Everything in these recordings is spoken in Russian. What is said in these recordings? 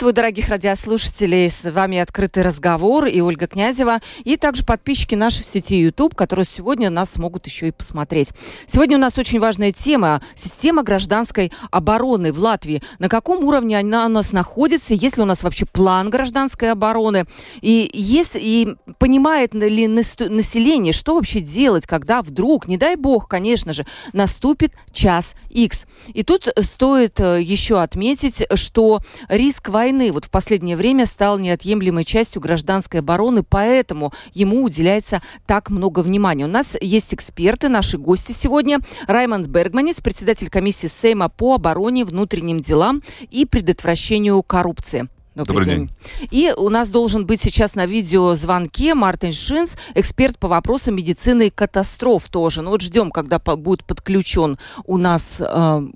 Приветствую, дорогих радиослушателей. С вами «Открытый разговор» и Ольга Князева. И также подписчики нашей сети YouTube, которые сегодня нас могут еще и посмотреть. Сегодня у нас очень важная тема – система гражданской обороны в Латвии. На каком уровне она у нас находится? Есть ли у нас вообще план гражданской обороны? И, есть, и понимает ли население, что вообще делать, когда вдруг, не дай бог, конечно же, наступит час X. И тут стоит э, еще отметить, что риск риск войны вот в последнее время стал неотъемлемой частью гражданской обороны, поэтому ему уделяется так много внимания. У нас есть эксперты, наши гости сегодня. Раймонд Бергманец, председатель комиссии Сейма по обороне, внутренним делам и предотвращению коррупции. Добрый, Добрый день. день. И у нас должен быть сейчас на видеозвонке Мартин Шинс, эксперт по вопросам медицины и катастроф тоже. Ну вот ждем, когда будет подключен у нас э,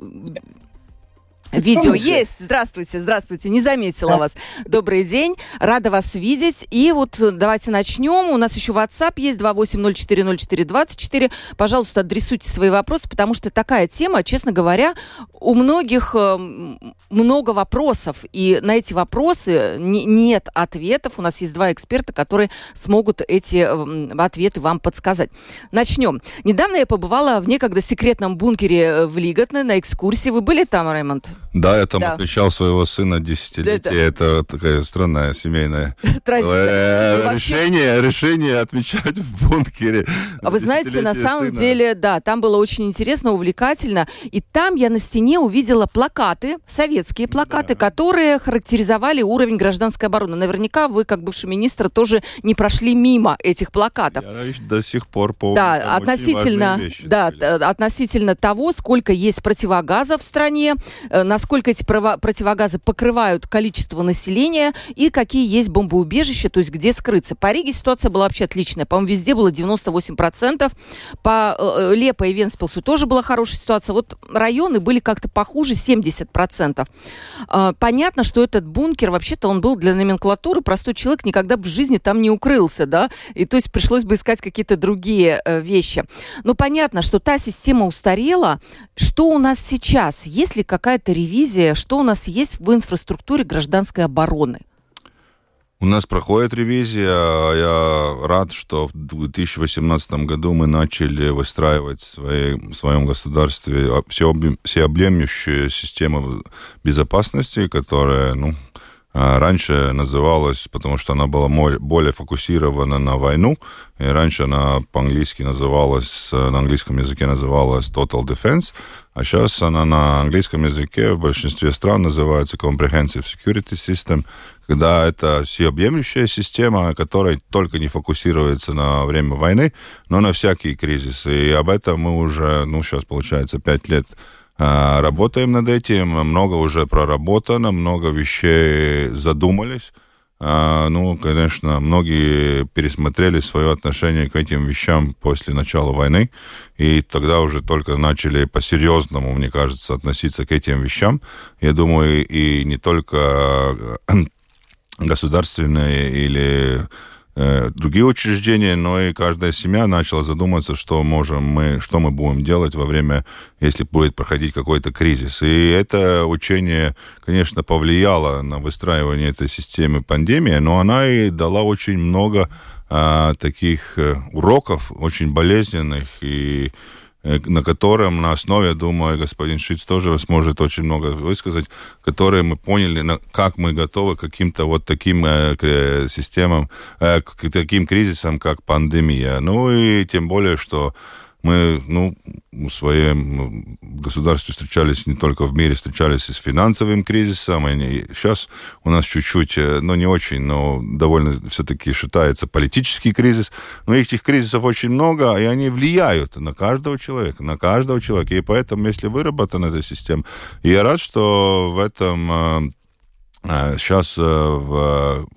Видео есть. Здравствуйте, здравствуйте. Не заметила вас. Добрый день. Рада вас видеть. И вот давайте начнем. У нас еще WhatsApp есть 28040424. Пожалуйста, адресуйте свои вопросы, потому что такая тема, честно говоря, у многих э, много вопросов. И на эти вопросы нет ответов. У нас есть два эксперта, которые смогут эти ответы вам подсказать. Начнем. Недавно я побывала в некогда секретном бункере э, в Лиготне на экскурсии. Вы были там, Раймонд? Да, я там да. отмечал своего сына десятилетия. Это, это такая странная семейная э, решение, решение отмечать в бункере. А вы знаете, на самом сына. деле, да, там было очень интересно, увлекательно. И там я на стене увидела плакаты, советские плакаты, да. которые характеризовали уровень гражданской обороны. Наверняка вы, как бывший министр, тоже не прошли мимо этих плакатов. Я до сих пор помню. Да, относительно, вещи, да, относительно того, сколько есть противогазов в стране, насколько насколько эти противогазы покрывают количество населения и какие есть бомбоубежища, то есть где скрыться. По Риге ситуация была вообще отличная. По-моему, везде было 98%. По э, э, Лепо и Венспилсу тоже была хорошая ситуация. Вот районы были как-то похуже, 70%. Э, понятно, что этот бункер, вообще-то он был для номенклатуры, простой человек никогда в жизни там не укрылся, да, и то есть пришлось бы искать какие-то другие э, вещи. Но понятно, что та система устарела. Что у нас сейчас? Есть ли какая-то ревизия ревизия. Что у нас есть в инфраструктуре гражданской обороны? У нас проходит ревизия. Я рад, что в 2018 году мы начали выстраивать в, своей, в своем государстве всеобъемлющую систему безопасности, которая ну, а, раньше называлась, потому что она была более фокусирована на войну, и раньше она по-английски называлась, на английском языке называлась Total Defense, а сейчас она на английском языке в большинстве стран называется Comprehensive Security System, когда это всеобъемлющая система, которая только не фокусируется на время войны, но на всякие кризисы. И об этом мы уже, ну, сейчас получается, пять лет а, работаем над этим, много уже проработано, много вещей задумались. А, ну, конечно, многие пересмотрели свое отношение к этим вещам после начала войны, и тогда уже только начали по-серьезному, мне кажется, относиться к этим вещам. Я думаю, и не только государственные или Э, другие учреждения, но и каждая семья начала задуматься, что можем мы, что мы будем делать во время, если будет проходить какой-то кризис. И это учение, конечно, повлияло на выстраивание этой системы пандемии, но она и дала очень много а, таких э, уроков, очень болезненных и Э, на котором, на основе, думаю, господин Шиц тоже сможет очень много высказать, которые мы поняли, как мы готовы к каким-то вот таким э, системам, э, к таким кризисам, как пандемия. Ну и тем более, что мы, ну, в своем государстве встречались не только в мире, встречались и с финансовым кризисом. И сейчас у нас чуть-чуть, э, ну, не очень, но довольно все-таки считается политический кризис. Но этих кризисов очень много, и они влияют на каждого человека, на каждого человека. И поэтому, если выработана эта система, я рад, что в этом сейчас э, э, в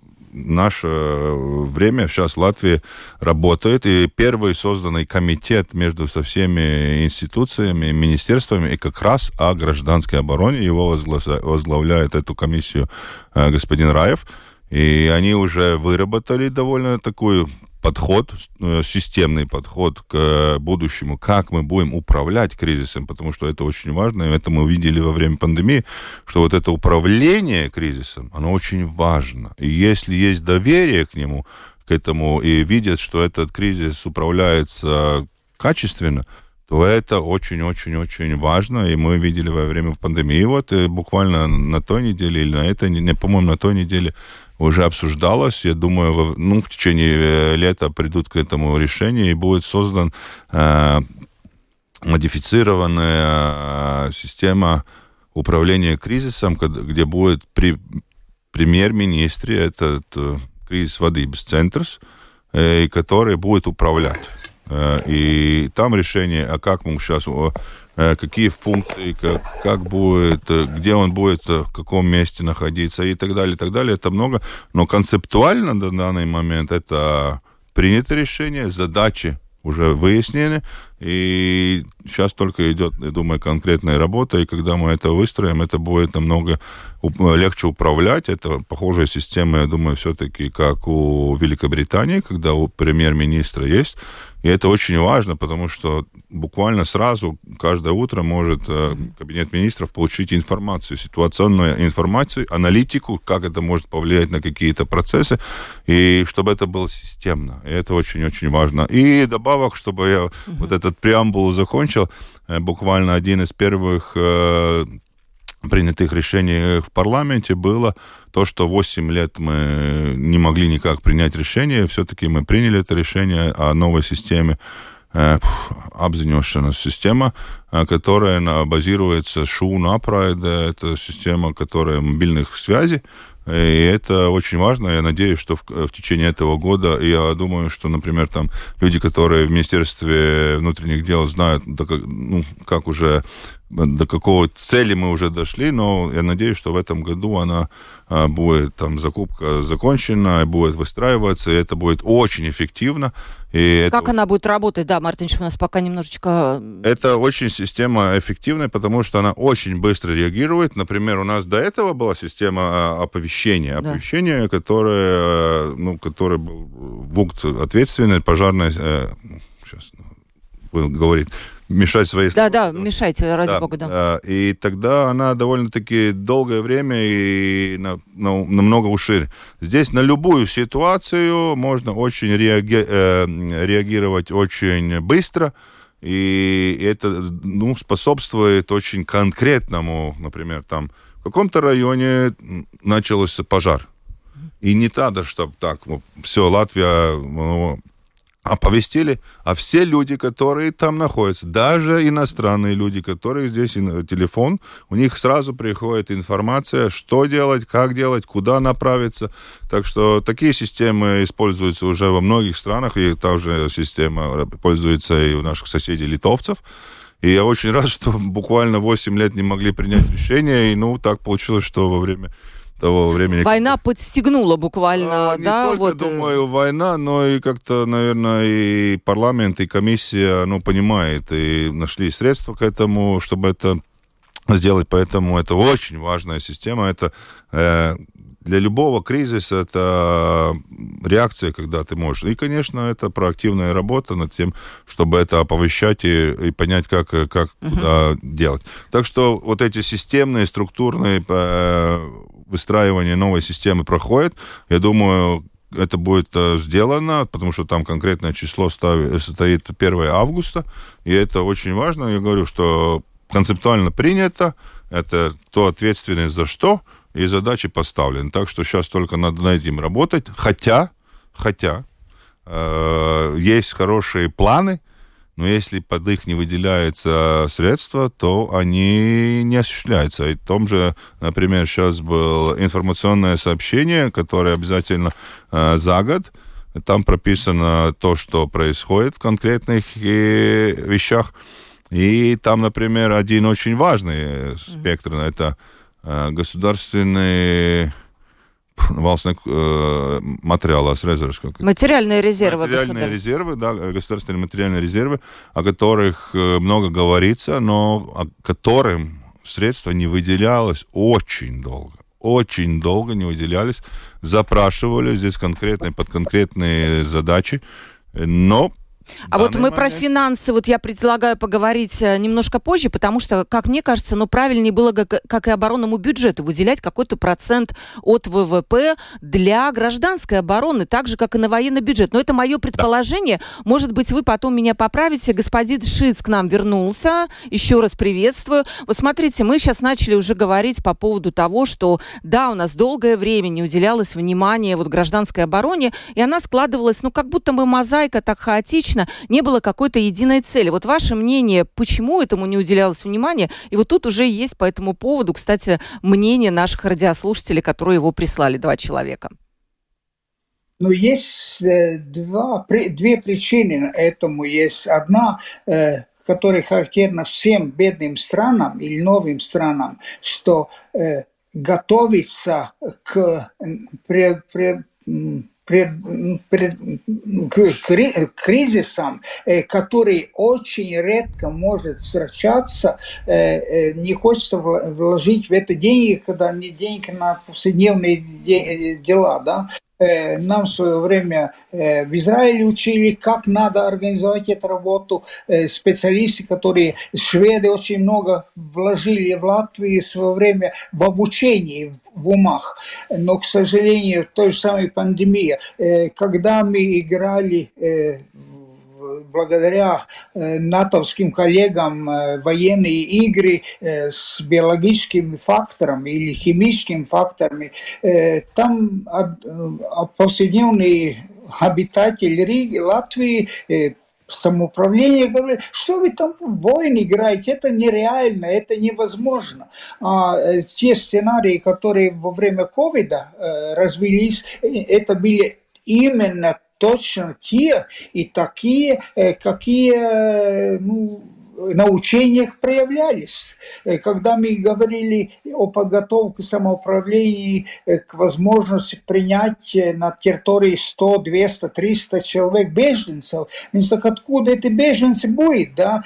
наше время сейчас в Латвии работает, и первый созданный комитет между со всеми институциями, министерствами, и как раз о гражданской обороне, его возглавляет эту комиссию господин Раев, и они уже выработали довольно такую подход, э, системный подход к будущему, как мы будем управлять кризисом, потому что это очень важно, и это мы видели во время пандемии, что вот это управление кризисом, оно очень важно. И если есть доверие к нему, к этому, и видят, что этот кризис управляется качественно, то это очень-очень-очень важно, и мы видели во время пандемии. Вот и буквально на той неделе или на этой, не, по-моему, на той неделе уже обсуждалось. Я думаю, ну, в течение э, лета придут к этому решению и будет создан э, модифицированная э, система управления кризисом, где будет при премьер-министре этот э, кризис воды без центрс, э, который будет управлять. Э, и там решение, а как мы сейчас какие функции, как, как будет, э, где он будет, э, в каком месте находиться и так далее, и так далее. Это много. Но концептуально на данный момент это принято решение, задачи уже выяснены, и сейчас только идет, я думаю, конкретная работа, и когда мы это выстроим, это будет намного легче управлять. Это похожая система, я думаю, все-таки как у Великобритании, когда у премьер-министра есть и это очень важно, потому что буквально сразу, каждое утро может э, кабинет министров получить информацию, ситуационную информацию, аналитику, как это может повлиять на какие-то процессы, и чтобы это было системно. И это очень-очень важно. И добавок, чтобы я mm-hmm. вот этот преамбул закончил, э, буквально один из первых э, принятых решений в парламенте было то, что 8 лет мы не могли никак принять решение, все-таки мы приняли это решение о новой системе э, apziņošanas система, э, которая базируется шуна апрайда, это система, которая мобильных связей, и это очень важно. Я надеюсь, что в, в течение этого года, я думаю, что, например, там люди, которые в Министерстве внутренних дел знают, да, как, ну, как уже до какого цели мы уже дошли, но я надеюсь, что в этом году она а, будет там закупка закончена, будет выстраиваться, и это будет очень эффективно. И как это... она будет работать? Да, Мартинч, у нас пока немножечко... Это очень система эффективная, потому что она очень быстро реагирует. Например, у нас до этого была система а, оповещения. Да. Оповещение, которое, ну, которое был ВУКТ ответственный, пожарная... Сейчас ну, говорить мешать своей Да, да, мешайте, ради да, бога, да. И тогда она довольно-таки долгое время и на, на, намного ушире. Здесь на любую ситуацию можно очень реаги, э, реагировать очень быстро, и это ну, способствует очень конкретному, например, там в каком-то районе начался пожар. И не надо, чтобы так, все, Латвия ну, оповестили, а все люди, которые там находятся, даже иностранные люди, которые здесь телефон, у них сразу приходит информация, что делать, как делать, куда направиться. Так что такие системы используются уже во многих странах, и та же система пользуется и у наших соседей литовцев. И я очень рад, что буквально 8 лет не могли принять решение, и ну так получилось, что во время того времени. Война подстегнула буквально, а, да? Не только, вот... Э, думаю, война, но и как-то, наверное, и парламент, и комиссия, ну, понимает, и нашли средства к этому, чтобы это сделать, поэтому это очень важная система, это э, для любого кризиса это реакция, когда ты можешь. И, конечно, это проактивная работа над тем, чтобы это оповещать и, и понять, как, как uh-huh. куда делать. Так что вот эти системные, структурные э, выстраивание новой системы проходит. Я думаю, это будет э, сделано, потому что там конкретное число ставит, стоит 1 августа, и это очень важно. Я говорю, что концептуально принято, это то ответственность за что, и задачи поставлены. Так что сейчас только надо над этим работать. Хотя, хотя, э, есть хорошие планы, но если под их не выделяются средства, то они не осуществляются. И в том же, например, сейчас было информационное сообщение, которое обязательно э, за год, там прописано то, что происходит в конкретных э, вещах. И там, например, один очень важный спектр, это э, государственный valsts э, материалās резервs. Материальные резервы. Материальные резервы, да, государственные материальные резервы, о которых много говорится, но о которым средства не выделялось очень долго. Очень долго не выделялись, запрашивали здесь конкретные, под конкретные задачи, но а вот мы момент. про финансы, вот я предлагаю поговорить э, немножко позже, потому что, как мне кажется, ну, правильнее было, как, как и оборонному бюджету, выделять какой-то процент от ВВП для гражданской обороны, так же, как и на военный бюджет. Но это мое предположение. Да. Может быть, вы потом меня поправите. Господин Шиц к нам вернулся. Еще раз приветствую. Вот смотрите, мы сейчас начали уже говорить по поводу того, что, да, у нас долгое время не уделялось внимания вот гражданской обороне, и она складывалась, ну, как будто бы мозаика так хаотично, точно не было какой-то единой цели. Вот ваше мнение, почему этому не уделялось внимания? И вот тут уже есть по этому поводу, кстати, мнение наших радиослушателей, которые его прислали, два человека. Ну, есть э, два, две причины этому. Есть одна, э, которая характерна всем бедным странам или новым странам, что э, готовиться к пред, пред, к кризисам, э, который очень редко может встречаться, э, э, не хочется вложить в это деньги, когда не деньги на повседневные дела, да, нам в свое время э, в Израиле учили, как надо организовать эту работу. Э, специалисты, которые шведы очень много вложили в Латвию в свое время в обучении в умах. Но, к сожалению, той же самой пандемии, когда мы играли благодаря э, натовским коллегам э, военные игры э, с биологическими факторами или химическими факторами, там повседневные обитатели Риги, Латвии самоуправление говорит, что вы там в войны играете, это нереально, это невозможно. А те сценарии, которые во время ковида развились, это были именно точно те и такие, э, какие э, ну, на учениях проявлялись. Э, когда мы говорили о подготовке самоуправления э, к возможности принять э, на территории 100, 200, 300 человек беженцев, мы так откуда эти беженцы будут, да?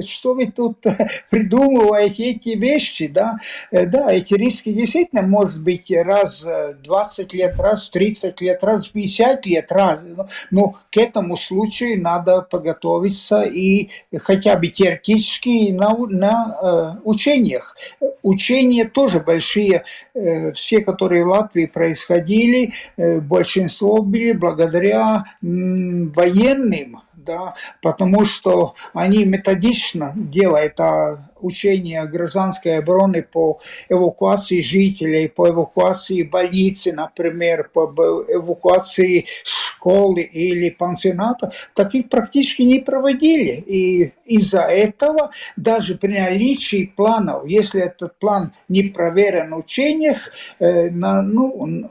Что вы тут придумываете эти вещи, да? Да, эти риски действительно может быть раз в 20 лет, раз в 30 лет, раз в 50 лет, раз. Но к этому случаю надо подготовиться и хотя бы теоретически на, на э, учениях. Учения тоже большие, э, все, которые в Латвии происходили, э, большинство были благодаря м, военным да, потому что они методично делают а, учения гражданской обороны по эвакуации жителей, по эвакуации больницы, например, по эвакуации школы или пансионата, таких практически не проводили. И из-за этого даже при наличии планов, если этот план не проверен в учениях, э, на, ну,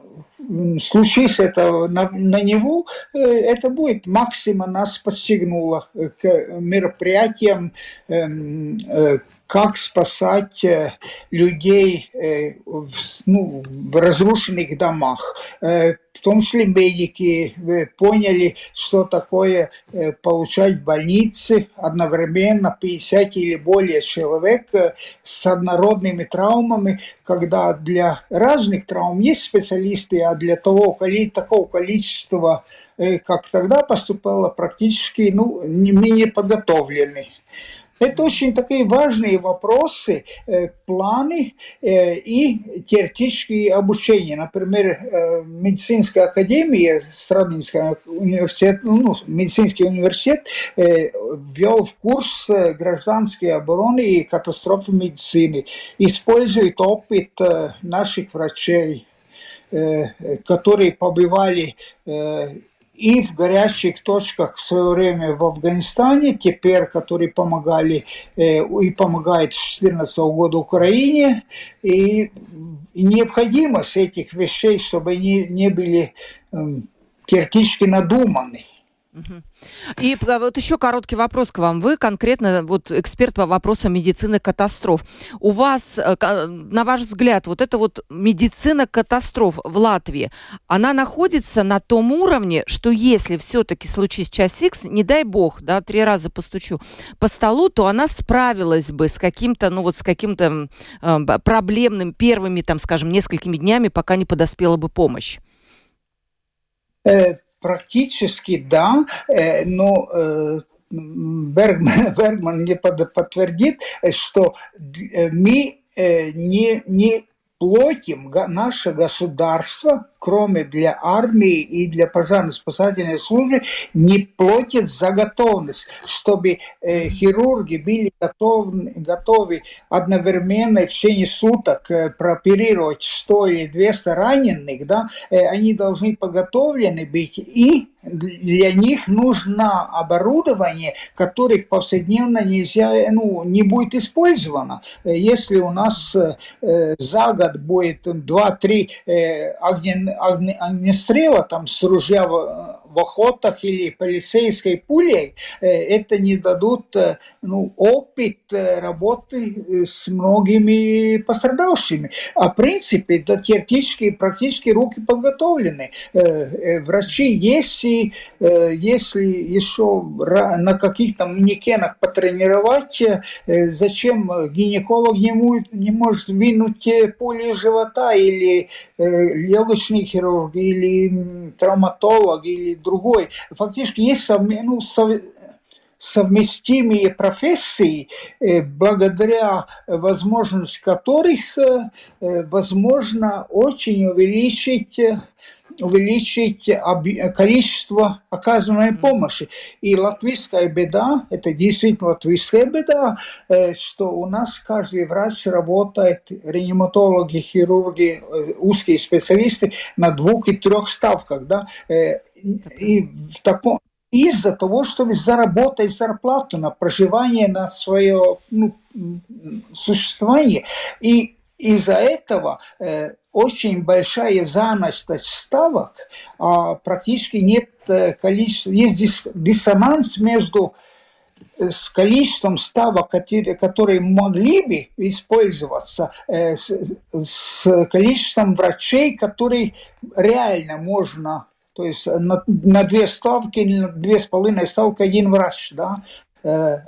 случись это на, на него, э, это будет максимум нас подстегнуло к мероприятиям, эм, э, как спасать людей в, ну, в разрушенных домах том числе медики поняли, что такое э, получать в больнице одновременно 50 или более человек э, с однородными травмами, когда для разных травм есть специалисты, а для того, такого количества, э, как тогда поступало, практически ну, не менее подготовлены. Это очень такие важные вопросы, э, планы э, и теоретические обучения. Например, э, медицинская академия, Страдинский университет, ну, медицинский университет ввел в курс гражданской обороны и катастрофы медицины. Использует опыт наших врачей, которые побывали и в горячих точках в свое время в Афганистане, теперь, которые помогали э, и помогает с 2014 года Украине, и необходимость этих вещей, чтобы они не были э, теоретически надуманы. И а, вот еще короткий вопрос к вам. Вы конкретно вот эксперт по вопросам медицины катастроф. У вас, э, на ваш взгляд, вот эта вот медицина катастроф в Латвии, она находится на том уровне, что если все-таки случись час X, не дай бог, да, три раза постучу по столу, то она справилась бы с каким-то, ну вот с каким-то э, проблемным первыми, там, скажем, несколькими днями, пока не подоспела бы помощь. Э, Практически да, э, но э, Бергман, Бергман мне подтвердит, что э, мы не, не платим наше государство кроме для армии и для пожарно-спасательной службы, не платит за готовность, чтобы э, хирурги были готовы, готовы одновременно в течение суток э, прооперировать 100 или 200 раненых, да, э, они должны подготовлены быть и для них нужно оборудование, которых повседневно нельзя, ну, не будет использовано. Э, если у нас э, за год будет 2-3 э, огнен, огнестрела там с ружья в, в охотах или полицейской пулей, э, это не дадут э, ну, опыт э, работы с многими пострадавшими. А в принципе, да, теоретически и практически руки подготовлены. Врачи есть, и если еще на каких-то манекенах потренировать, зачем гинеколог не, может, не может винуть пули живота или легочный хирург, или травматолог, или другой. Фактически есть ну, совместимые профессии, э, благодаря возможности которых э, э, возможно очень увеличить увеличить количество оказываемой помощи. И латвийская беда, это действительно латвийская беда, что у нас каждый врач работает, реаниматологи, хирурги, узкие специалисты на двух и трех ставках. Да? И в таком из-за того, чтобы заработать зарплату на проживание, на свое ну, существование. И из-за этого э, очень большая занятость ставок, а практически нет э, количества, есть дис, диссонанс между э, с количеством ставок, которые, могли бы использоваться, э, с, количеством врачей, которые реально можно то есть на, на две ставки, на две с половиной ставки один врач, да.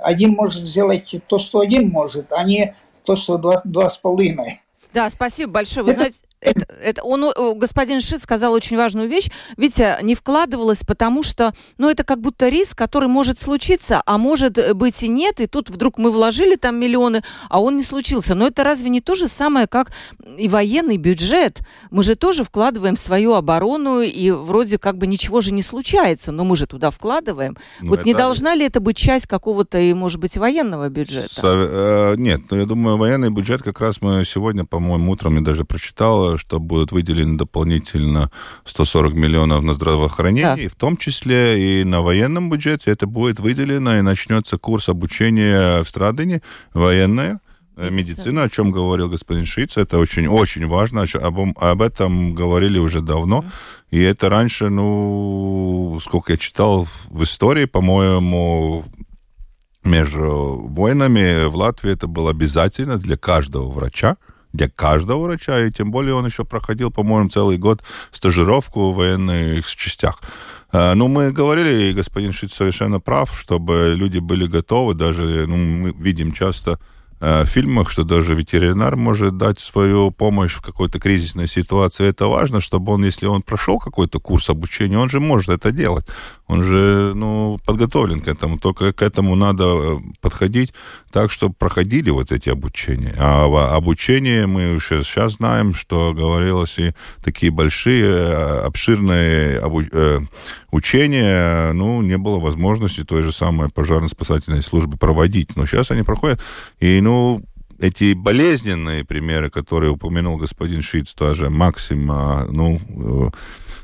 Один может сделать то, что один может, а не то, что два, два с половиной. Да, спасибо большое. Вы Это... знаете, это, это он, господин Шит сказал очень важную вещь. Видите, не вкладывалось, потому что, ну, это как будто риск, который может случиться, а может быть и нет. И тут вдруг мы вложили там миллионы, а он не случился. Но это разве не то же самое, как и военный бюджет? Мы же тоже вкладываем в свою оборону, и вроде как бы ничего же не случается, но мы же туда вкладываем. Ну, вот это... не должна ли это быть часть какого-то, и, может быть, военного бюджета? Со... Э, нет, ну, я думаю, военный бюджет как раз мы сегодня, по-моему, утром я даже прочитал, что будут выделены дополнительно 140 миллионов на здравоохранение, да. в том числе и на военном бюджете. Это будет выделено, и начнется курс обучения в Страдане, военное, э, медицина, о чем говорил господин Шиц, это очень-очень важно, об, об этом говорили уже давно, и это раньше, ну, сколько я читал в истории, по-моему, между войнами в Латвии это было обязательно для каждого врача, для каждого врача, и тем более он еще проходил, по-моему, целый год стажировку в военных частях. А, ну, мы говорили, и господин Шиц совершенно прав, чтобы люди были готовы, даже, ну, мы видим часто Э, фильмах, что даже ветеринар может дать свою помощь в какой-то кризисной ситуации. Это важно, чтобы он, если он прошел какой-то курс обучения, он же может это делать. Он же ну, подготовлен к этому. Только к этому надо э, подходить так, чтобы проходили вот эти обучения. А обучение мы уже сейчас знаем, что говорилось и такие большие, э, обширные учения, ну, не было возможности той же самой пожарно-спасательной службы проводить. Но сейчас они проходят. И, ну, эти болезненные примеры, которые упомянул господин Шиц, тоже Максим, ну, э,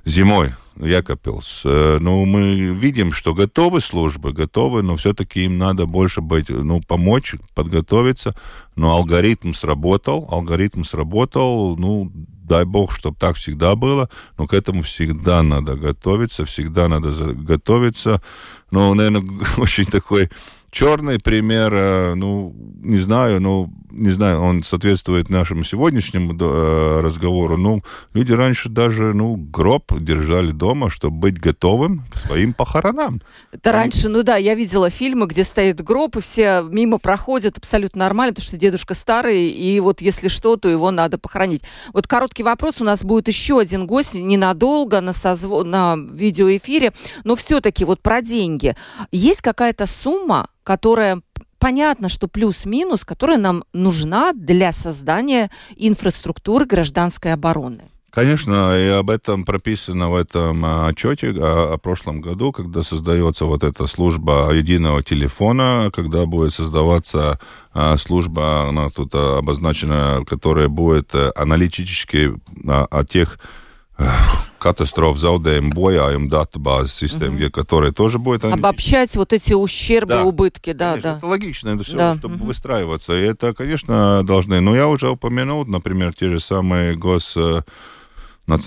зимой Якопилс. Э, ну, мы видим, что готовы службы, готовы, но все-таки им надо больше быть, ну, помочь, подготовиться. Но алгоритм сработал, алгоритм сработал, ну, дай бог, чтобы так всегда было, но к этому всегда надо готовиться, всегда надо готовиться. Ну, наверное, очень такой черный пример, э, ну, не знаю, ну, не знаю, он соответствует нашему сегодняшнему э, разговору. Ну, люди раньше даже, ну, гроб держали дома, чтобы быть готовым к своим похоронам. Это Они... раньше, ну да, я видела фильмы, где стоит гроб, и все мимо проходят абсолютно нормально, потому что дедушка старый, и вот если что, то его надо похоронить. Вот короткий вопрос, у нас будет еще один гость, ненадолго, на, созв... на видеоэфире, но все-таки вот про деньги. Есть какая-то сумма, которая понятно, что плюс-минус, которая нам нужна для создания инфраструктуры гражданской обороны. Конечно, и об этом прописано в этом а, отчете о, о прошлом году, когда создается вот эта служба единого телефона, когда будет создаваться а, служба, она тут обозначена, которая будет э, аналитически о, о тех катастроф, заудējumu, бояем датабазы систем, угу. которые тоже будет... Обобщать вот эти ущербы, да. убытки, да, конечно, да. Это логично, это все, да. чтобы угу. выстраиваться. И это, конечно, должны... Но я уже упомянул, например, те же самые гос... Э,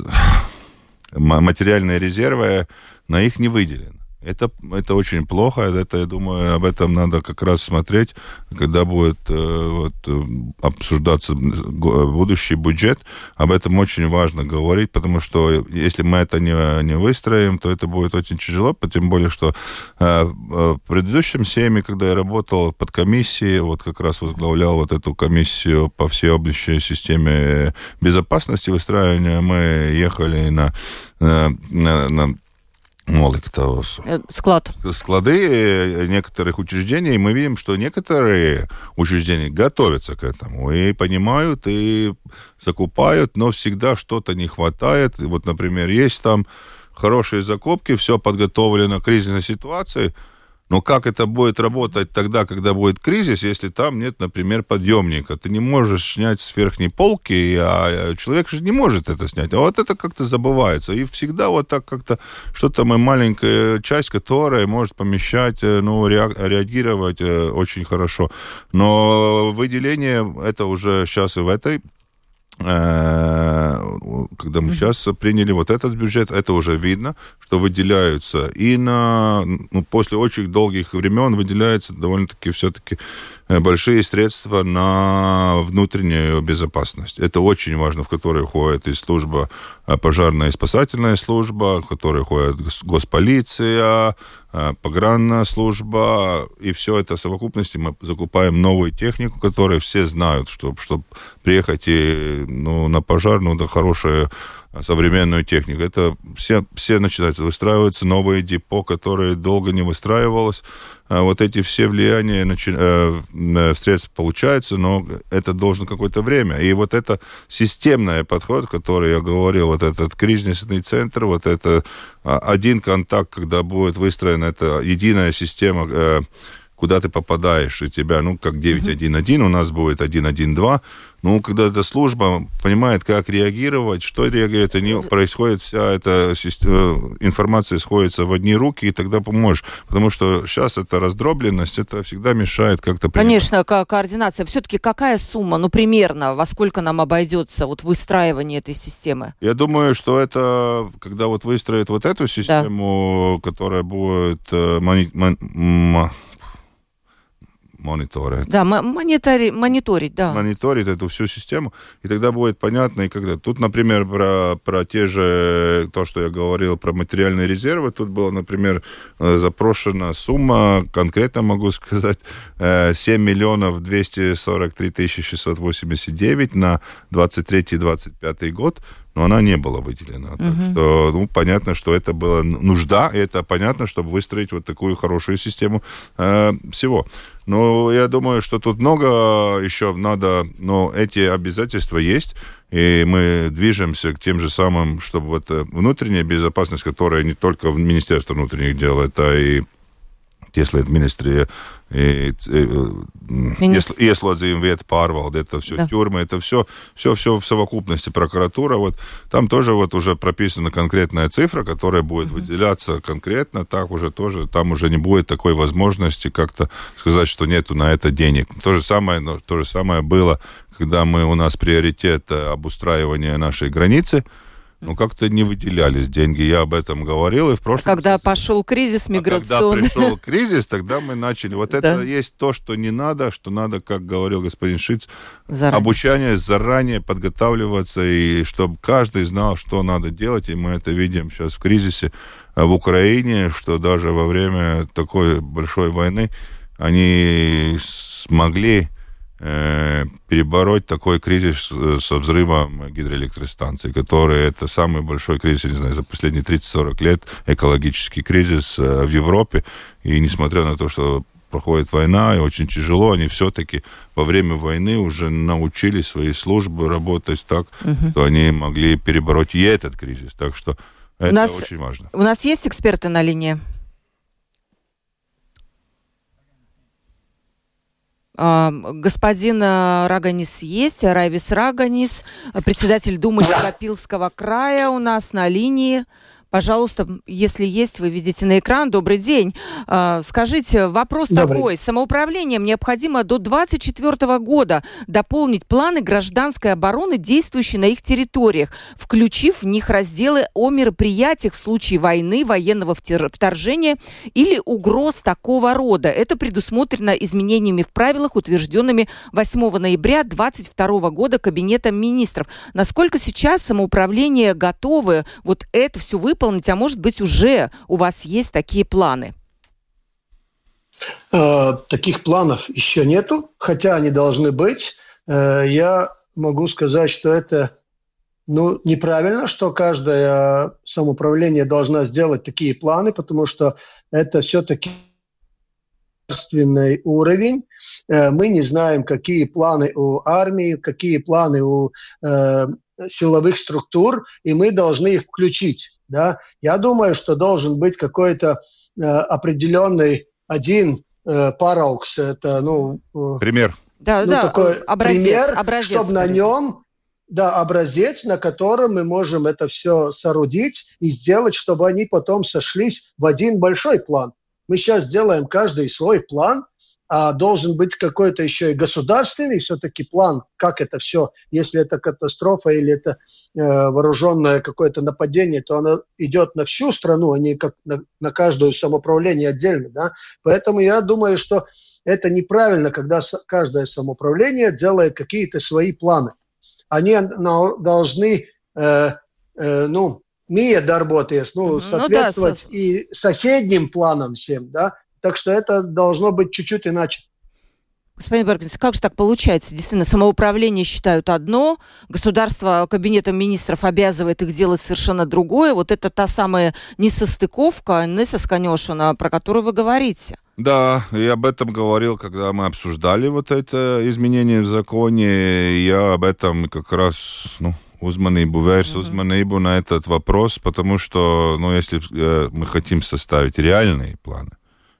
материальные резервы, на их не выделено. Это, это очень плохо, это, я думаю, об этом надо как раз смотреть, когда будет э, вот, э, обсуждаться будущий бюджет. Об этом очень важно говорить, потому что если мы это не, не выстроим, то это будет очень тяжело, тем более, что э, в предыдущем семье, когда я работал под комиссией, вот как раз возглавлял вот эту комиссию по всеобъемлющей системе безопасности выстраивания, мы ехали на, на, на Моликтовус. Э, склад. Склады э, некоторых учреждений, мы видим, что некоторые учреждения готовятся к этому и понимают, и закупают, но всегда что-то не хватает. Вот, например, есть там хорошие закупки, все подготовлено к кризисной ситуации – но как это будет работать тогда, когда будет кризис, если там нет, например, подъемника? Ты не можешь снять с верхней полки, а человек же не может это снять. А вот это как-то забывается. И всегда вот так как-то что-то мы маленькая часть, которая может помещать, э, ну, реагировать э, очень хорошо. Но выделение это уже сейчас и в этой Э, когда мы сейчас приняли вот этот бюджет, это уже видно, что выделяются и на, ну, после очень долгих времен выделяется довольно-таки все-таки Э, большие средства на внутреннюю безопасность. Это очень важно, в которой входит и служба, э, пожарная и спасательная служба, в которой входит госполиция, э, погранная служба, и все это в совокупности мы закупаем новую технику, которую все знают, чтобы, чтобы приехать и, ну, на пожарную, да, хорошая современную технику. Это все, все начинается, выстраиваются новые депо, которые долго не выстраивалось. Вот эти все влияния начи... э, э средств получаются, но это должно какое-то время. И вот это системный подход, который я говорил, вот этот кризисный центр, вот это а, один контакт, когда будет выстроена эта единая система э, куда ты попадаешь, и тебя, ну, как 911, у нас будет 112. Ну, когда эта служба понимает, как реагировать, что реагирует, и не происходит вся эта система, информация сходится в одни руки, и тогда поможешь. Потому что сейчас эта раздробленность, это всегда мешает как-то... Конечно, ко координация. Все-таки какая сумма, ну, примерно, во сколько нам обойдется вот выстраивание этой системы? Я думаю, что это, когда вот выстроят вот эту систему, да. которая будет... Э, мони, мон, мониторить. Да, монитори, мониторить, да. Мониторить эту всю систему, и тогда будет понятно, и когда... Тут, например, про, про те же, то, что я говорил, про материальные резервы, тут была, например, э, запрошена сумма, конкретно могу сказать, 7 э, миллионов 243 тысячи 689 на 23-25 год, но она не была выделена. Угу. Так что, ну, понятно, что это была нужда, и это понятно, чтобы выстроить вот такую хорошую систему э, всего. Но я думаю, что тут много еще надо, но эти обязательства есть, и мы движемся к тем же самым, чтобы вот внутренняя безопасность, которая не только в Министерстве внутренних дел, это и tieslietu ministrija, ieслоdzījuma vieta pārvalde, это все да. тюрьмы, это все, все, все в совокупности прокуратура. Вот там тоже вот уже прописана конкретная цифра, которая будет mm-hmm. выделяться конкретно, так уже тоже, там уже не будет такой возможности как-то сказать, что нету на это денег. То же самое, то же самое было, когда мы, у нас приоритет обустраивания нашей границы, ну, как-то не выделялись деньги. Я об этом говорил и в прошлом... А когда пошел кризис миграционный. А когда пришел кризис, тогда мы начали. Вот это есть то, что не надо, что надо, как говорил господин Шиц, заранее. обучение заранее подготавливаться, и чтобы каждый знал, что надо делать. И мы это видим сейчас в кризисе в Украине, что даже во время такой большой войны они смогли перебороть такой кризис со взрывом гидроэлектростанций, который это самый большой кризис, не знаю, за последние 30-40 лет, экологический кризис э, в Европе. И несмотря на то, что проходит война, и очень тяжело, они все-таки во время войны уже научили свои службы работать так, угу. что они могли перебороть и этот кризис. Так что это нас, очень важно. У нас есть эксперты на линии? Господин Раганис есть, Райвис Раганис, председатель Думы Копилского края у нас на линии. Пожалуйста, если есть, вы видите на экран. Добрый день. А, скажите, вопрос Добрый. такой. Самоуправлением необходимо до 2024 года дополнить планы гражданской обороны, действующие на их территориях, включив в них разделы о мероприятиях в случае войны, военного вторжения или угроз такого рода. Это предусмотрено изменениями в правилах, утвержденными 8 ноября 2022 года Кабинетом министров. Насколько сейчас самоуправление готовы вот это все выполнить? Выполнить, а может быть уже у вас есть такие планы? Э, таких планов еще нету, хотя они должны быть. Э, я могу сказать, что это ну, неправильно, что каждое самоуправление должно сделать такие планы, потому что это все-таки государственный уровень. Э, мы не знаем, какие планы у армии, какие планы у силовых структур, и мы должны их включить. Да? Я думаю, что должен быть какой-то э, определенный один э, параукс, это, ну... Э, пример. Да, ну, да, такой образец, пример, образец, чтобы на нем да, образец, на котором мы можем это все соорудить и сделать, чтобы они потом сошлись в один большой план. Мы сейчас делаем каждый свой план, а должен быть какой-то еще и государственный все-таки план, как это все, если это катастрофа или это э, вооруженное какое-то нападение, то оно идет на всю страну, а не как на, на каждое самоуправление отдельно. Да? Поэтому я думаю, что это неправильно, когда каждое самоуправление делает какие-то свои планы. Они должны, э, э, ну, мия darboties, ну, соответствовать ну, да, и соседним планам всем, да, так что это должно быть чуть-чуть иначе. Господин Бергенс, как же так получается? Действительно, самоуправление считают одно, государство кабинетом министров обязывает их делать совершенно другое. Вот это та самая несостыковка, несосконешена, про которую вы говорите. Да, я об этом говорил, когда мы обсуждали вот это изменение в законе. Я об этом как раз, ну, uzmanību, vērs mm-hmm. uzmanību на этот вопрос, потому что, ну, если э, мы хотим составить реальные планы,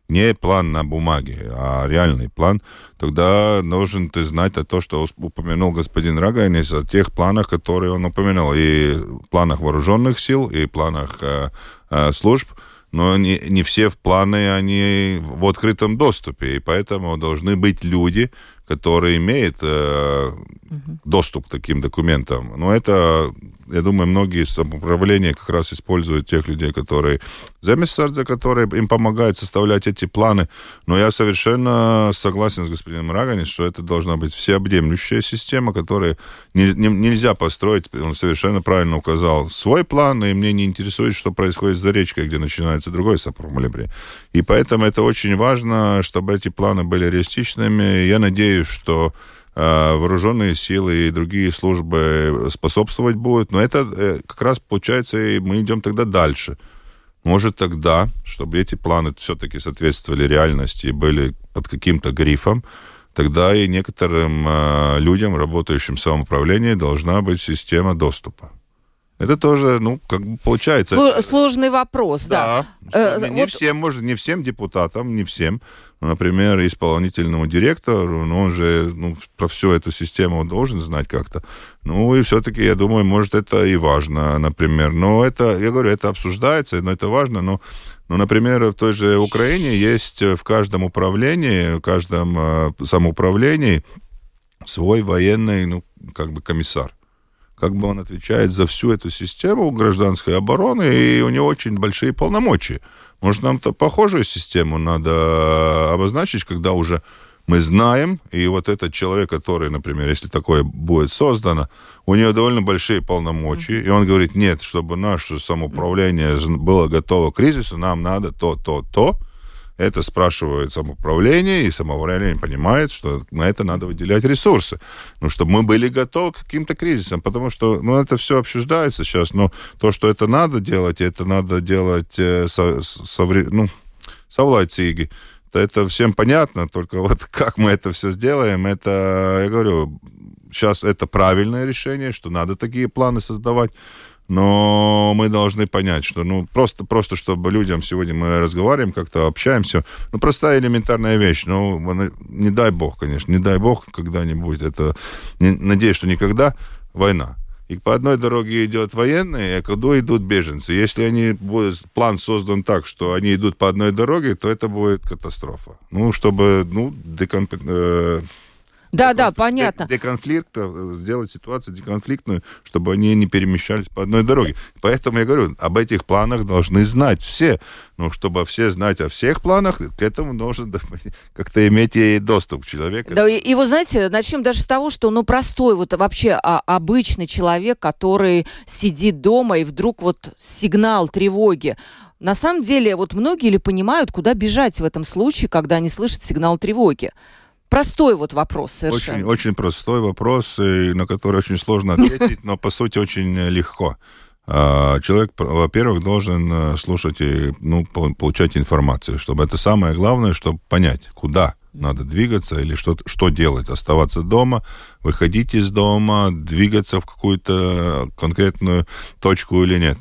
не план на бумаге, а реальный план, тогда должен ты знать о том, что упомянул господин Рагайнис, о тех планах, которые он упомянул, и планах вооруженных сил, и планах э, э, служб, но не, не все в планы, они в открытом доступе, и поэтому должны быть люди, которые имеют э, угу. доступ к таким документам. Но это я думаю, многие самоуправления как раз используют тех людей, которые земесардзе, которые им помогают составлять эти планы. Но я совершенно согласен с господином Раганис, что это должна быть всеобъемлющая система, которая не, не, нельзя построить, он совершенно правильно указал, свой план, и мне не интересует, что происходит за речкой, где начинается другой самоуправление. И поэтому это очень важно, чтобы эти планы были реалистичными. Я надеюсь, что вооруженные силы и другие службы способствовать будут. Но это э, как раз получается, и мы идем тогда дальше. Может тогда, чтобы эти планы все-таки соответствовали реальности и были под каким-то грифом, тогда и некоторым э, людям, работающим в самоуправлении, должна быть система доступа. Это тоже, ну, как бы получается. Сложный вопрос, да. да. Не, не вот... всем, может, не всем депутатам, не всем. Например, исполнительному директору, но он же ну, про всю эту систему должен знать как-то. Ну, и все-таки, я думаю, может, это и важно, например. Но это, я говорю, это обсуждается, но это важно, но ну, например, в той же Украине есть в каждом управлении, в каждом э, самоуправлении свой военный, ну, как бы комиссар как бы он отвечает за всю эту систему гражданской обороны, и у него очень большие полномочия. Может, нам-то похожую систему надо обозначить, когда уже мы знаем, и вот этот человек, который, например, если такое будет создано, у него довольно большие полномочия, и он говорит, нет, чтобы наше самоуправление было готово к кризису, нам надо то, то, то, это спрашивает самоуправление, и самоуправление понимает, что на это надо выделять ресурсы. Ну, чтобы мы были готовы к каким-то кризисам, потому что, ну, это все обсуждается сейчас, но то, что это надо делать, это надо делать э, со, со, ну, совлайцīgi. Это всем понятно, только вот как мы это все сделаем, это, я говорю, сейчас это правильное решение, что надо такие планы создавать, но мы должны понять, что, ну, просто, просто чтобы людям сегодня мы разговариваем, как-то общаемся, ну, простая элементарная вещь, ну, не дай бог, конечно, не дай бог когда-нибудь, это, надеюсь, что никогда, война. И по одной дороге идет военные, а куда идут беженцы. Если они будут, план создан так, что они идут по одной дороге, то это будет катастрофа. Ну, чтобы, ну, декомп... да, да, понятно. Деконфликт, э, сделать ситуацию деконфликтную, чтобы они не перемещались по одной дороге. Поэтому я говорю, об этих планах должны знать все. Но чтобы все знать о всех планах, к этому должен как-то иметь и доступ человек. Да, и, и вы знаете, начнем даже с того, что ну простой вот вообще а, обычный человек, который сидит дома и вдруг вот сигнал тревоги, на самом деле, вот многие ли понимают, куда бежать в этом случае, когда они слышат сигнал тревоги? Простой вот вопрос совершенно. Очень, очень простой вопрос, на который очень сложно ответить, но по сути очень легко. А, человек, во-первых, должен э, слушать и ну, получать информацию, чтобы это самое главное, чтобы понять, куда надо двигаться или что, что делать. Оставаться дома, выходить из дома, двигаться в какую-то конкретную точку или нет.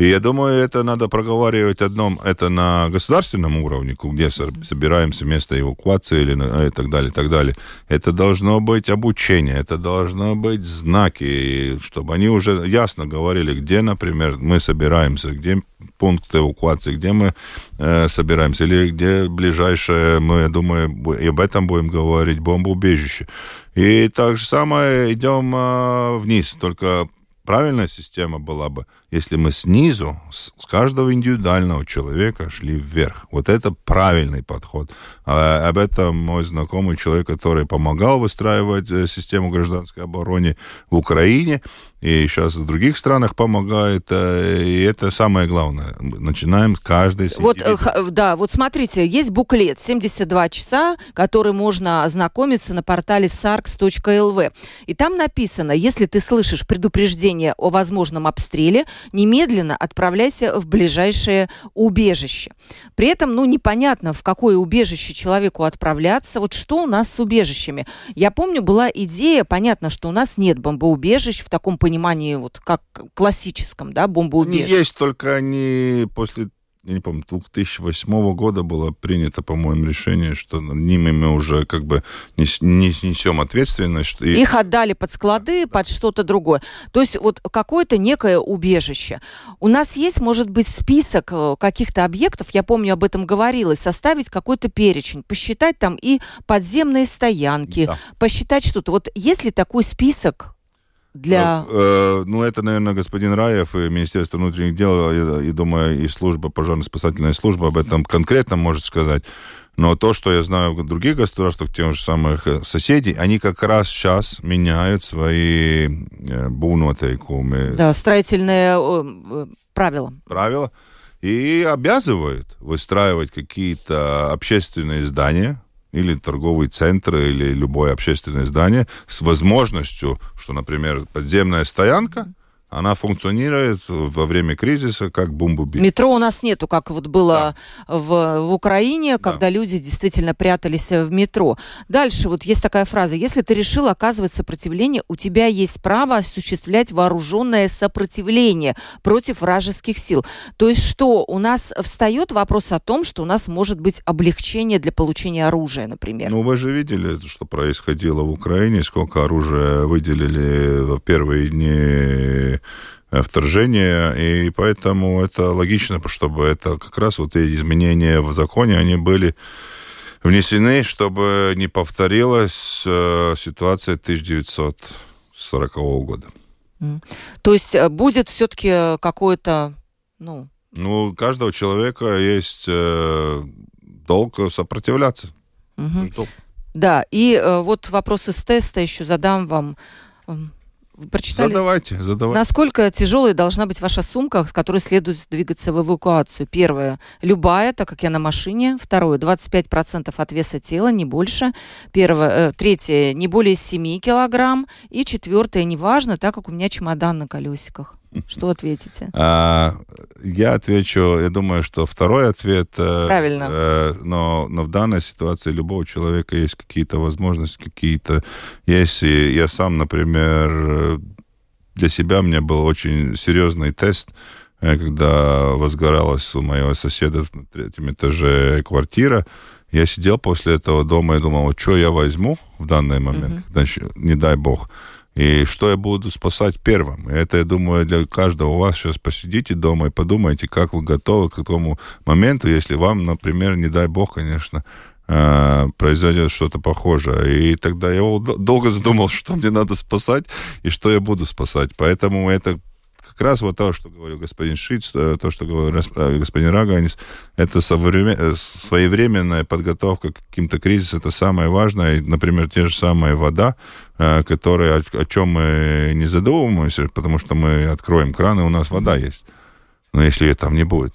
И я думаю, это надо проговаривать одном, это на государственном уровне, где собираемся место эвакуации или и так далее, и так далее. Это должно быть обучение, это должно быть знаки, чтобы они уже ясно говорили, где, например, мы собираемся, где пункт эвакуации, где мы э, собираемся, или где ближайшее, мы, я думаю, и об этом будем говорить, бомбоубежище. И так же самое идем э, вниз, только правильная система была бы, если мы снизу, с каждого индивидуального человека шли вверх. Вот это правильный подход. А, об этом мой знакомый человек, который помогал выстраивать э, систему гражданской обороны в Украине, и сейчас в других странах помогает, э, и это самое главное. Начинаем с каждой Вот, э, да, вот смотрите, есть буклет «72 часа», который можно ознакомиться на портале sarks.lv. И там написано, если ты слышишь предупреждение о возможном обстреле, немедленно отправляйся в ближайшее убежище. При этом, ну, непонятно, в какое убежище человеку отправляться. Вот что у нас с убежищами? Я помню, была идея, понятно, что у нас нет бомбоубежищ в таком понимании, вот как классическом, да, бомбоубежище. Есть, только они после я не помню, 2008 года было принято, по-моему, решение, что над ними мы уже как бы не, не несем ответственность. И... Их отдали под склады, под что-то другое. То есть вот какое-то некое убежище. У нас есть, может быть, список э, каких-то объектов, я помню, об этом говорилось, составить какой-то перечень, посчитать там и подземные стоянки, да. посчитать что-то. Вот есть ли такой список для... Э, ну, это, наверное, господин Раев и Министерство внутренних дел, и, и думаю, и служба, пожарно-спасательная служба об этом конкретно может сказать. Но то, что я знаю в других государствах, тех же самых э, соседей, они как раз сейчас меняют свои э, бунотейкумы. Да, строительные э, правила. Правила. И обязывают выстраивать какие-то общественные здания, или торговый центр, или любое общественное здание с возможностью, что, например, подземная стоянка, она функционирует во время кризиса как бомбоубийство. Метро у нас нету, как вот было да. в, в Украине, когда да. люди действительно прятались в метро. Дальше вот есть такая фраза. Если ты решил оказывать сопротивление, у тебя есть право осуществлять вооруженное сопротивление против вражеских сил. То есть что, у нас встает вопрос о том, что у нас может быть облегчение для получения оружия, например? Ну, вы же видели, что происходило в Украине, сколько оружия выделили в первые дни Э, вторжения, и поэтому это логично, чтобы это как раз вот эти изменения в законе, они были внесены, чтобы не повторилась э, ситуация 1940 года. То есть э, будет все-таки какое-то, ну... Ну, у каждого человека есть долг сопротивляться. Угу. Да, и вот вопрос из теста еще задам вам прочитали? Задавайте, задавайте. Насколько тяжелой должна быть ваша сумка, с которой следует двигаться в эвакуацию? Первое, любая, так как я на машине. Второе, 25% от веса тела, не больше. Первое, э, третье, не более 7 килограмм. И четвертое, неважно, так как у меня чемодан на колесиках. Что ответите? А, я отвечу, я думаю, что второй ответ... Э, Правильно. Э, но, но в данной ситуации любого человека есть какие-то возможности, какие-то... Есть, и я сам, например, для себя у меня был очень серьезный тест, э, когда возгоралась у моего соседа на третьем этаже квартира, я сидел после этого дома и думал, что я возьму в данный момент, mm-hmm. когда, не дай бог, и что я буду спасать первым. Это, я думаю, для каждого у вас сейчас посидите дома и подумайте, как вы готовы к такому моменту, если вам, например, не дай бог, конечно, э, произойдет что-то похожее. И тогда я долго задумал, что мне надо спасать и что я буду спасать. Поэтому это как раз вот то, что говорил господин Шиц, э, то, что говорил э, господин Раганис, это э, своевременная подготовка к каким-то кризисам, это самое важное. Например, те же самые вода, которые, о, чем мы не задумываемся, потому что мы откроем кран, и у нас вода есть. Но если ее там не будет,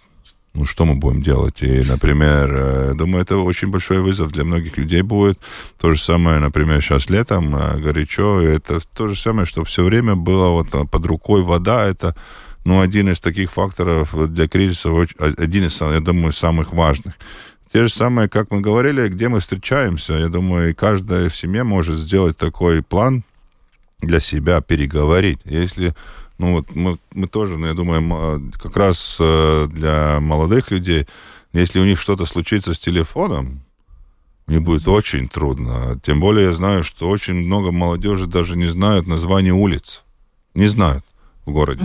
ну, что мы будем делать? И, например, э, думаю, это очень большой вызов для многих людей будет. То же самое, например, сейчас летом э, горячо, это то же самое, что все время было вот э, под рукой вода, это ну, один из таких факторов для кризиса, один из, я думаю, самых важных. Те же самые, как мы говорили, где мы встречаемся. Я думаю, каждая в семье может сделать такой план для себя, переговорить. Если ну вот мы, мы тоже, ну, я думаю, как раз э, для молодых людей, если у них что-то случится с телефоном, мне будет очень трудно. Тем более я знаю, что очень много молодежи даже не знают название улиц. Не знают в городе.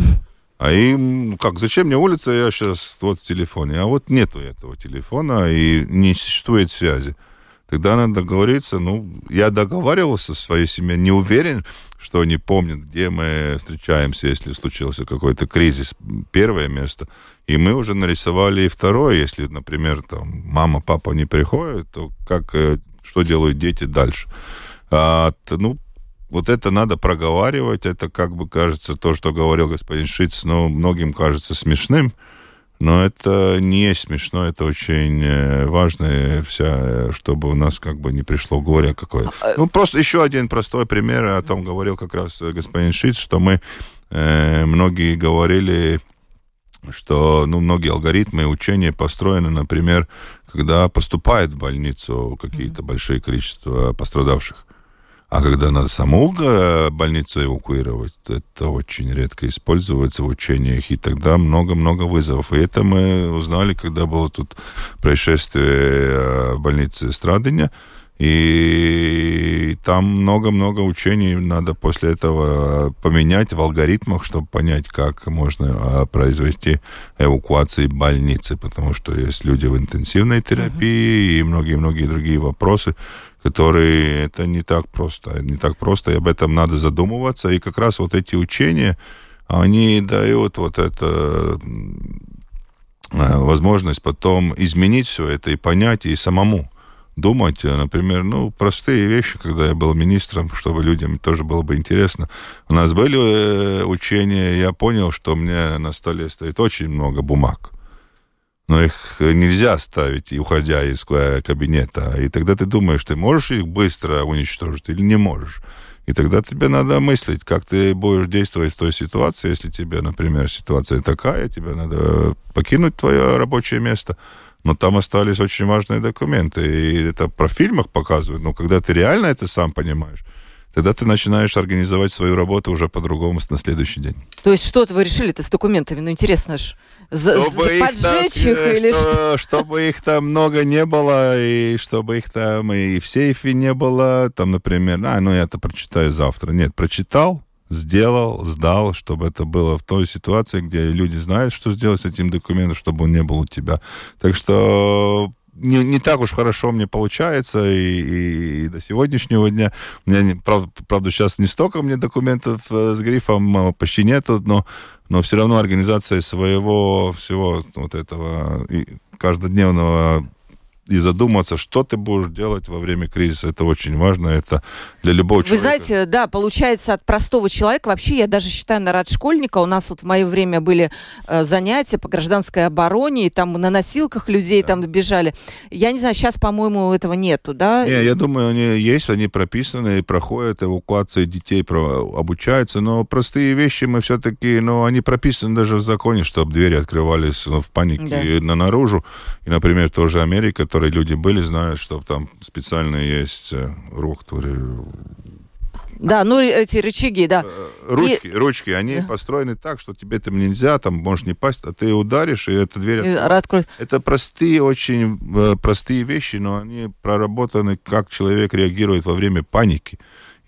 А им, как, зачем мне улица, я сейчас вот в телефоне. А вот нету этого телефона и не существует связи. Тогда надо договориться. Ну, я договаривался со своей семьей, не уверен, что они помнят, где мы встречаемся, если случился какой-то кризис. Первое место. И мы уже нарисовали и второе. Если, например, там мама, папа не приходят, то как, э, что делают дети дальше? А, ну, вот это надо проговаривать. Это, как бы кажется, то, что говорил господин Шиц, но многим кажется смешным. Но это не смешно, это очень э, важно, вся, чтобы у нас как бы не пришло горе какое-то. А, ну, просто еще один простой пример, о том говорил как раз господин Шиц, что мы, э, многие говорили, что ну, многие алгоритмы учения построены, например, когда поступает в больницу какие-то большие количества пострадавших. А когда надо саму э, больницу эвакуировать, это очень редко используется в учениях, и тогда много-много вызовов. И это мы узнали, когда было тут происшествие э, в больнице Страдыня, и там много-много учений надо после этого поменять в алгоритмах, чтобы понять, как можно а, произвести эвакуации больницы, потому что есть люди в интенсивной терапии uh-huh. и многие-многие другие вопросы, которые это не так просто. Не так просто, и об этом надо задумываться. И как раз вот эти учения, они дают вот это э, возможность потом изменить все это и понять, и самому думать, например, ну, простые вещи, когда я был министром, чтобы людям тоже было бы интересно. У нас были э, учения, я понял, что у меня на столе стоит очень много бумаг но их нельзя ставить, уходя из кабинета. И тогда ты думаешь, ты можешь их быстро уничтожить или не можешь. И тогда тебе надо мыслить, как ты будешь действовать в той ситуации, если тебе, например, ситуация такая, тебе надо покинуть твое рабочее место, но там остались очень важные документы, и это про фильмах показывают, но когда ты реально это сам понимаешь, тогда ты начинаешь организовать свою работу уже по-другому на следующий день. То есть что-то вы решили-то с документами? Ну, интересно ж, за, за поджечь их, так, или что, что? Чтобы их там много не было, и чтобы их там и в сейфе не было, там, например, а, ну, я это прочитаю завтра. Нет, прочитал, сделал, сдал, чтобы это было в той ситуации, где люди знают, что сделать с этим документом, чтобы он не был у тебя. Так что не, не так уж хорошо мне получается, и, и, и до сегодняшнего дня. У меня, не, правда, правда, сейчас не столько мне документов э, с грифом э, почти нету, но, но все равно организация своего всего вот этого и каждодневного и задуматься, что ты будешь делать во время кризиса. Это очень важно, это для любого человека. Вы знаете, да, получается от простого человека, вообще я даже считаю на рад школьника, у нас вот в мое время были э, занятия по гражданской обороне, и там на носилках людей да. там бежали. Я не знаю, сейчас, по-моему, этого нету, да? Не, я думаю, они есть, они прописаны, и проходят эвакуации детей, обучаются, но простые вещи мы все-таки, ну, они прописаны даже в законе, чтобы двери открывались ну, в панике да. наружу. И, например, тоже Америка, которые люди были, знают, что там специальные есть э, рухтуры. Да, ну эти рычаги, да. Э, ручки, и... ручки, они да. построены так, что тебе там нельзя, там можешь не пасть, а ты ударишь, и эта дверь... И откроет. Это простые, очень э, простые вещи, но они проработаны, как человек реагирует во время паники.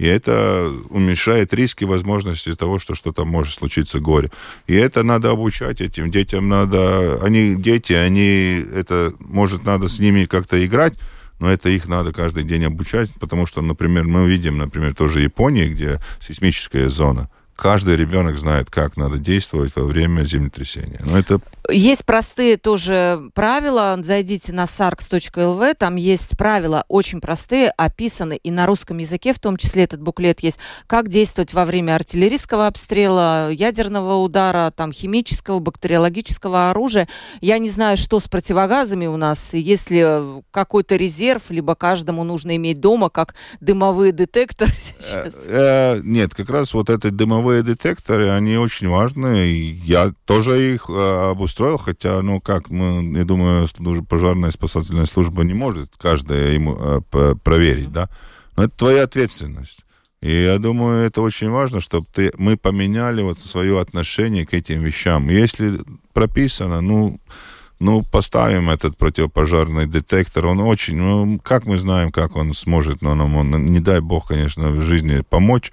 И это уменьшает риски возможности того, что что-то может случиться горе. И это надо обучать этим детям, надо... Они дети, они... Это, может, надо с ними как-то играть, но это их надо каждый день обучать, потому что, например, мы видим, например, тоже Японии, где сейсмическая зона – каждый ребенок знает, как надо действовать во время землетрясения. Но это... Есть простые тоже правила. Зайдите на sarx.lv, там есть правила очень простые, описаны и на русском языке, в том числе этот буклет есть, как действовать во время артиллерийского обстрела, ядерного удара, там, химического, бактериологического оружия. Я не знаю, что с противогазами у нас, если какой-то резерв, либо каждому нужно иметь дома, как дымовые детекторы сейчас. Э, э, нет, как раз вот этот дымовой дымовые детекторы, они очень важны. Я тоже их э, обустроил, хотя, ну как, мы, я думаю, пожарная спасательная служба не может каждая ему э, проверить, да. Но это твоя ответственность. И я думаю, это очень важно, чтобы ты, мы поменяли вот свое отношение к этим вещам. Если прописано, ну, ну, поставим этот противопожарный детектор, он очень, ну, как мы знаем, как он сможет, но нам, он, не дай бог, конечно, в жизни помочь,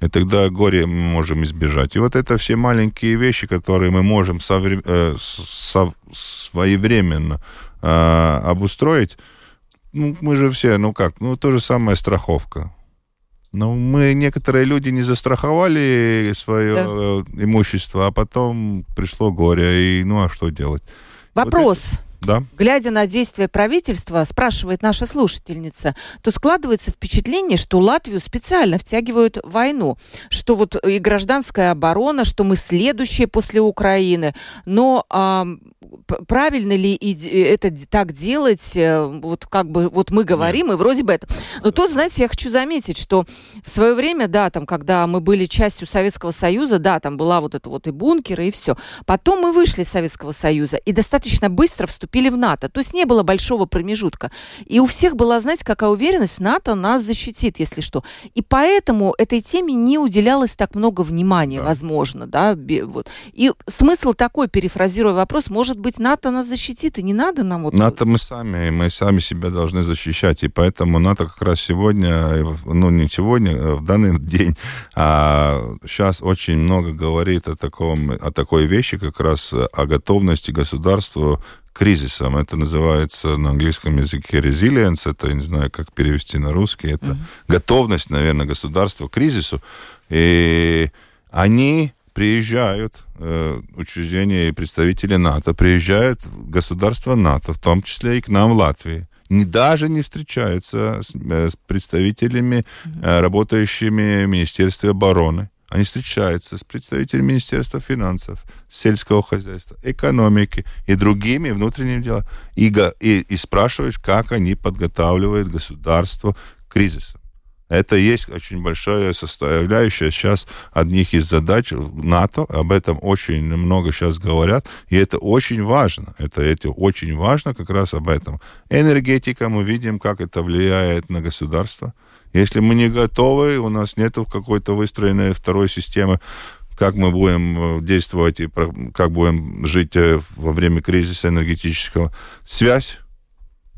и тогда горе мы можем избежать. И вот это все маленькие вещи, которые мы можем совре- э, со- своевременно э, обустроить, ну, мы же все, ну как, ну, то же самое страховка. Но мы, некоторые люди не застраховали свое да. Имущество, а потом пришло горе, и ну, а что делать? Вопрос. Вот да. глядя на действия правительства, спрашивает наша слушательница, то складывается впечатление, что Латвию специально втягивают в войну, что вот и гражданская оборона, что мы следующие после Украины. Но а, правильно ли это так делать? Э, вот как бы вот мы говорим, Нет. и вроде бы это. Но тут, знаете, я хочу заметить, что в свое время, да, там, когда мы были частью Советского Союза, да, там была вот это вот и бункеры, и все. Потом мы вышли из Советского Союза и достаточно быстро вступили вступили в НАТО. То есть не было большого промежутка. И у всех была, знаете, какая уверенность, НАТО нас защитит, если что. И поэтому этой теме не уделялось так много внимания, да. возможно, да. Вот. И смысл такой, перефразируя вопрос, может быть, НАТО нас защитит, и не надо нам вот... НАТО мы сами, мы сами себя должны защищать, и поэтому НАТО как раз сегодня, ну не сегодня, а в данный день, а сейчас очень много говорит о, таком, о такой вещи, как раз о готовности государства кризисом. Это называется на английском языке resilience, это, не знаю, как перевести на русский, это mm-hmm. готовность, наверное, государства к кризису. И они приезжают, э, учреждения и представители НАТО, приезжают в государства НАТО, в том числе и к нам в Латвии. Не, даже не встречаются с, э, с представителями, э, работающими в Министерстве обороны они встречаются с представителями Министерства финансов, сельского хозяйства, экономики и другими внутренними делами и, и, и спрашиваешь, как они подготавливают государство к кризису. Это есть очень большая составляющая сейчас одних из задач НАТО. Об этом очень много сейчас говорят. И это очень важно. Это, это очень важно как раз об этом. Энергетика, мы видим, как это влияет на государство. Если мы не готовы, у нас нет какой-то выстроенной второй системы, как мы будем э, действовать и как будем жить э, во время кризиса энергетического. Связь,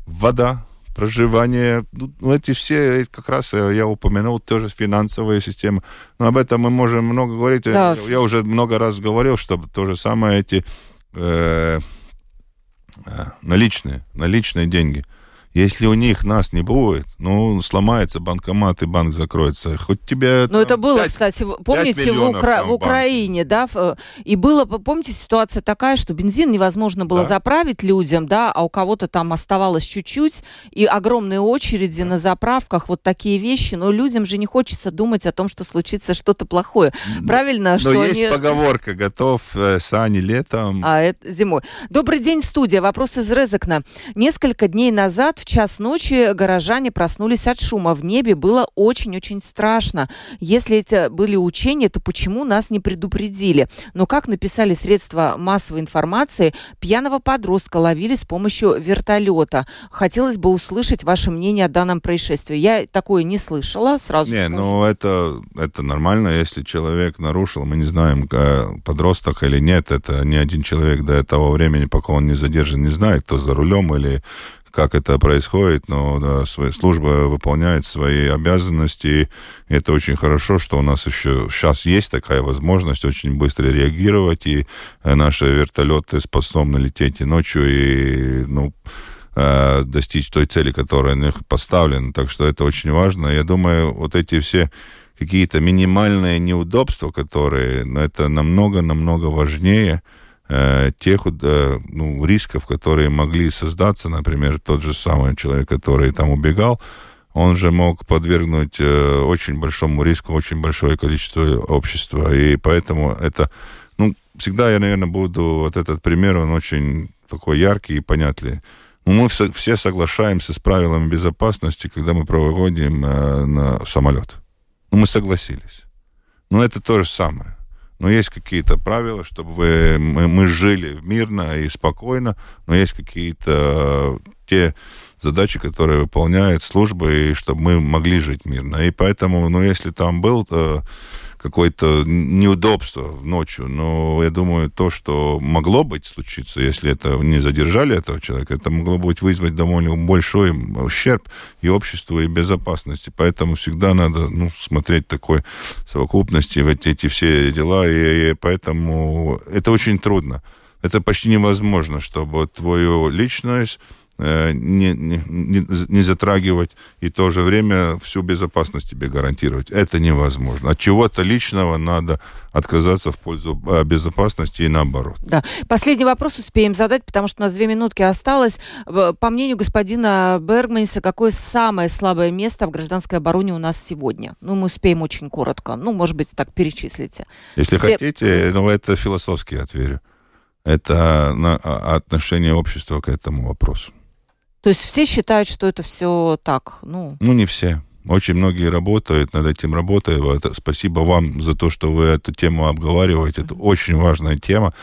вода, проживание, ну, ну, эти все, как раз э, я упомянул, тоже финансовые системы. Но об этом мы можем много говорить. Да. Я, я уже много раз говорил, что то же самое эти э, наличные, наличные деньги – если у них нас не будет, ну, сломается банкомат, и банк закроется. Хоть тебе... Ну, это было, 5, кстати, помните, в, Укра... в Украине, да, и было, помните, ситуация такая, что бензин невозможно было да. заправить людям, да, а у кого-то там оставалось чуть-чуть, и огромные очереди да. на заправках, вот такие вещи, но людям же не хочется думать о том, что случится что-то плохое. Правильно? Но что есть они... поговорка, готов э, сани летом. А, это зимой. Добрый день, студия. Вопрос из Резекна. Несколько дней назад в час ночи горожане проснулись от шума. В небе было очень-очень страшно. Если это были учения, то почему нас не предупредили? Но, как написали средства массовой информации, пьяного подростка ловили с помощью вертолета. Хотелось бы услышать ваше мнение о данном происшествии. Я такое не слышала, сразу Не, скажу. ну это, это нормально, если человек нарушил, мы не знаем, подросток или нет, это не один человек до этого времени, пока он не задержан, не знает, кто за рулем или как это происходит, но да, своя служба выполняет свои обязанности. И это очень хорошо, что у нас еще сейчас есть такая возможность очень быстро реагировать, и э, наши вертолеты способны лететь и ночью, и ну, э, достичь той цели, которая на них поставлена. Так что это очень важно. Я думаю, вот эти все какие-то минимальные неудобства, которые, но это намного-намного важнее, Э, тех э, ну, рисков, которые могли создаться, например, тот же самый человек, который там убегал, он же мог подвергнуть э, очень большому риску очень большое количество общества. И поэтому это, ну, всегда я, наверное, буду, вот этот пример, он очень такой яркий и понятный. Ну, мы все соглашаемся с правилами безопасности, когда мы проводим на самолет. Ну, мы согласились. Но это то же самое. Но есть какие-то правила, чтобы вы, мы, мы жили мирно и спокойно, но есть какие-то те задачи, которые выполняет служба, и чтобы мы могли жить мирно. И поэтому, ну, если там был э, какое-то неудобство ночью. Но я думаю, то, что могло быть случиться, если это не задержали этого человека, это могло быть вызвать довольно большой ущерб и обществу, и безопасности. Поэтому всегда надо ну, смотреть такой совокупности в эти, эти все дела, и, и поэтому это очень трудно. Это почти невозможно, чтобы твою личность не, не, не затрагивать и в то же время всю безопасность тебе гарантировать. Это невозможно. От чего-то личного надо отказаться в пользу э, безопасности и наоборот. Да. Последний вопрос успеем задать, потому что у нас две минутки осталось. По мнению господина Бергманса, какое самое слабое место в гражданской обороне у нас сегодня? Ну, мы успеем очень коротко. Ну, может быть, так перечислите. Если Где... хотите, ну, это философский ответ. Это а, отношение общества к этому вопросу. То есть все считают, что это все так, ну... Ну, не все. Очень многие работают над этим, работают. Спасибо вам за то, что вы эту тему обговариваете. Это очень важная тема.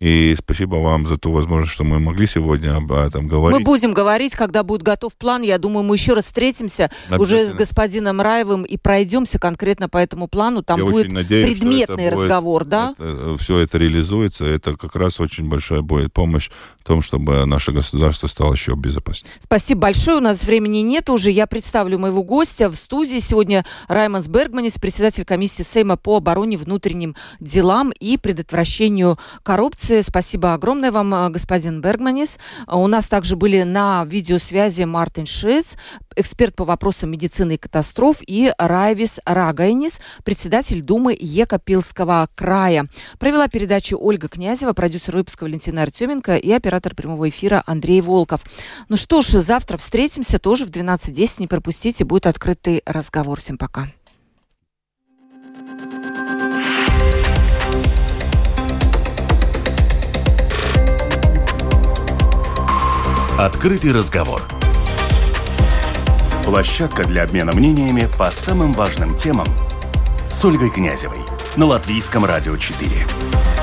И спасибо вам за ту возможность, что мы могли сегодня об этом говорить. Мы будем говорить, когда будет готов план. Я думаю, мы еще раз встретимся уже с господином Раевым и пройдемся конкретно по этому плану. Там Я будет надеюсь, предметный разговор, будет, да? Это, э, все это реализуется. Это как раз очень большая будет помощь в том, чтобы наше государство стало еще безопаснее. Спасибо большое. У нас времени нет уже. Я представлю моего гостя в студии. Сегодня Раймонс Бергманис, председатель комиссии Сейма по обороне, внутренним делам и предотвращению коррупции. Спасибо огромное вам, э, господин Бергманис. Э, у нас также были на видеосвязи Мартин Шец, эксперт по вопросам медицины и катастроф, и Райвис Рагайнис, председатель Думы Екапилского края. Провела передачу Ольга Князева, продюсер выпуска Валентина Артеменко и оператор прямого эфира Андрей Волков. Ну что ж, завтра встретимся тоже в 12.10. Не пропустите, будет открытый разговор. Всем пока. Открытый разговор. Площадка для обмена мнениями по самым важным темам с Ольгой Князевой на Латвийском радио 4.